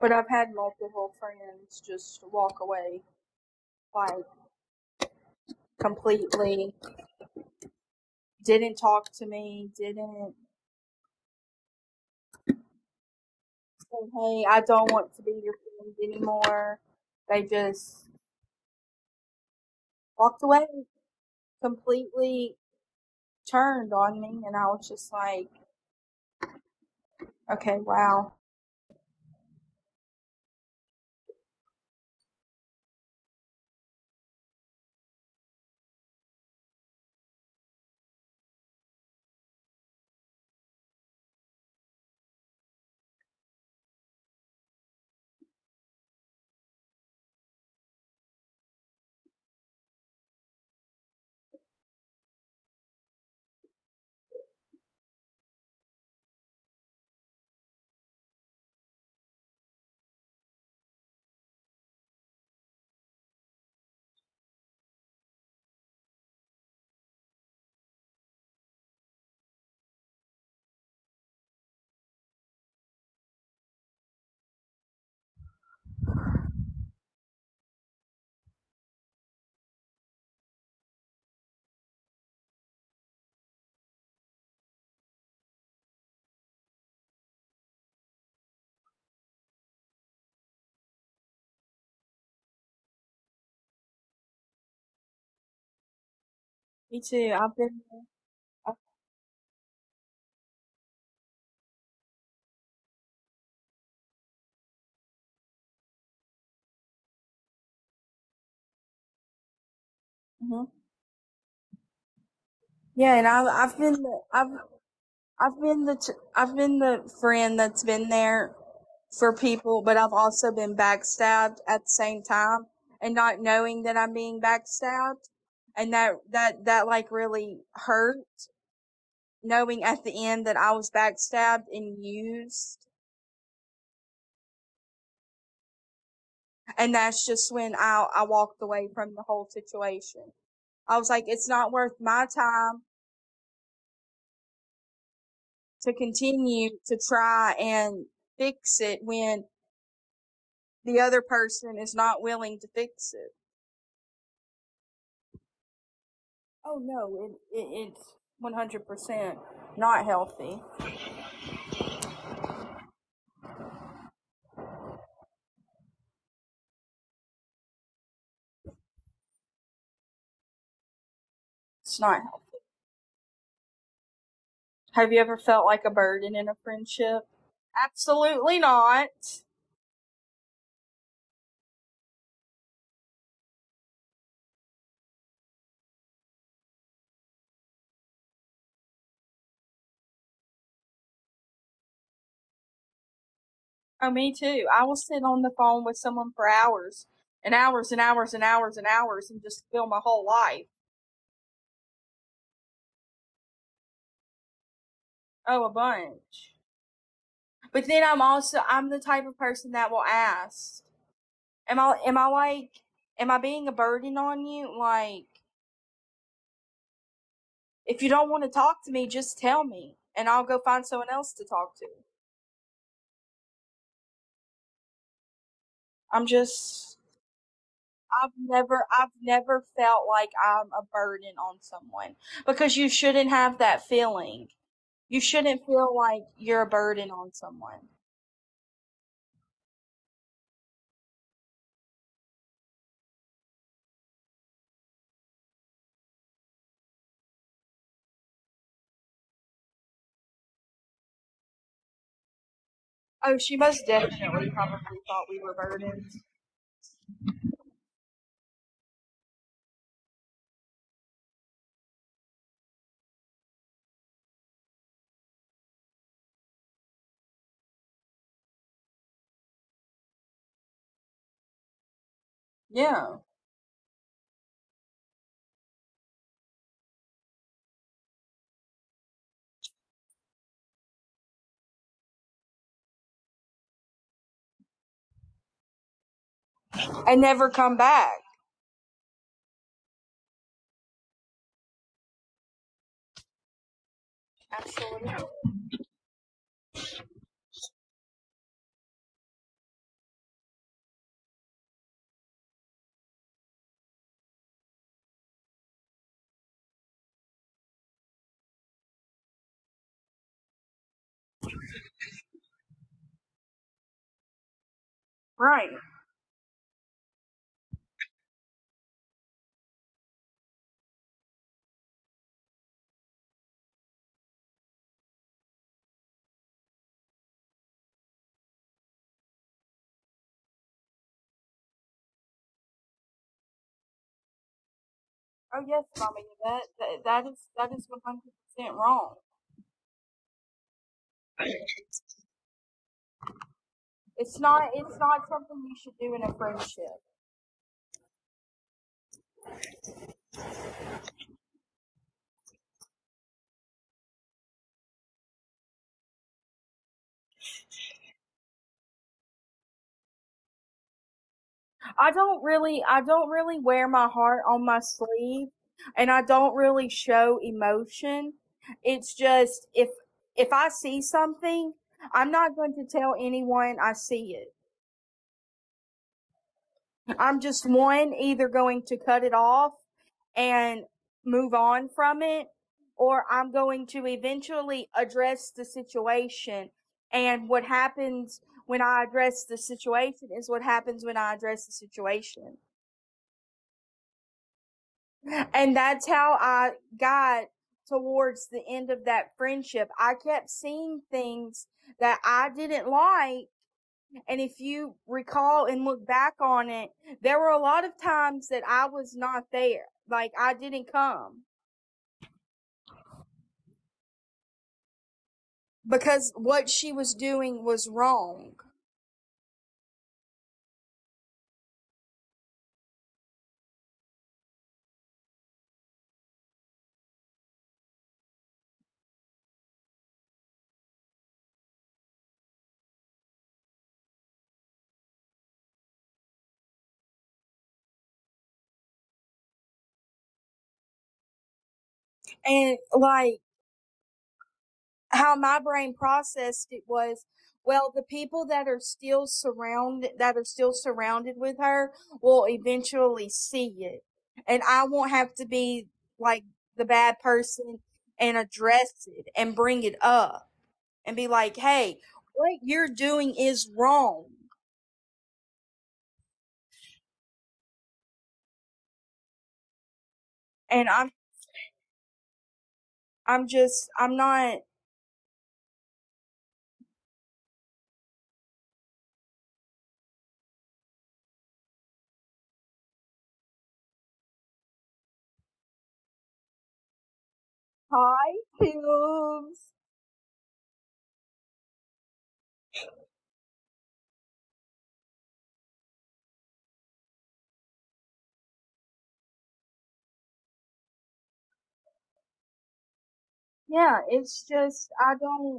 But I've had multiple friends just walk away, like completely didn't talk to me, didn't say, hey, I don't want to be your friend anymore. They just walked away, completely turned on me, and I was just like, okay, wow. Me too. I've been there. hmm Yeah, and I've I've been the I've I've been the t- I've been the friend that's been there for people, but I've also been backstabbed at the same time, and not knowing that I'm being backstabbed, and that that that like really hurt, knowing at the end that I was backstabbed and used, and that's just when I I walked away from the whole situation. I was like, it's not worth my time to continue to try and fix it when the other person is not willing to fix it. Oh no, it, it it's one hundred percent not healthy. It's not healthy. Have you ever felt like a burden in a friendship? Absolutely not. Oh, me too. I will sit on the phone with someone for hours and hours and hours and hours and hours and just fill my whole life. Oh, a bunch. But then I'm also I'm the type of person that will ask, am I am I like am I being a burden on you? Like if you don't want to talk to me, just tell me and I'll go find someone else to talk to. I'm just I've never I've never felt like I'm a burden on someone because you shouldn't have that feeling. You shouldn't feel like you're a burden on someone. Oh, she most definitely probably thought we were burdens. Yeah. and never come back. Absolutely. Right. Oh yes, mommy. That that, that is that is one hundred percent wrong. It's not. It's not something you should do in a friendship. I don't really. I don't really wear my heart on my sleeve, and I don't really show emotion. It's just if if I see something, I'm not going to tell anyone I see it. I'm just one either going to cut it off and move on from it, or I'm going to eventually address the situation. And what happens when I address the situation is what happens when I address the situation. And that's how I got towards the end of that friendship. I kept seeing things that I didn't like and if you recall and look back on it, there were a lot of times that I was not there. Like I didn't come. Because what she was doing was wrong. And like how my brain processed it was well the people that are still surrounded that are still surrounded with her will eventually see it. And i won't have to be like the bad person and address it and bring it up and be like hey what you're doing is wrong. And i'm i'm just i'm not hi tubes yeah it's just i don't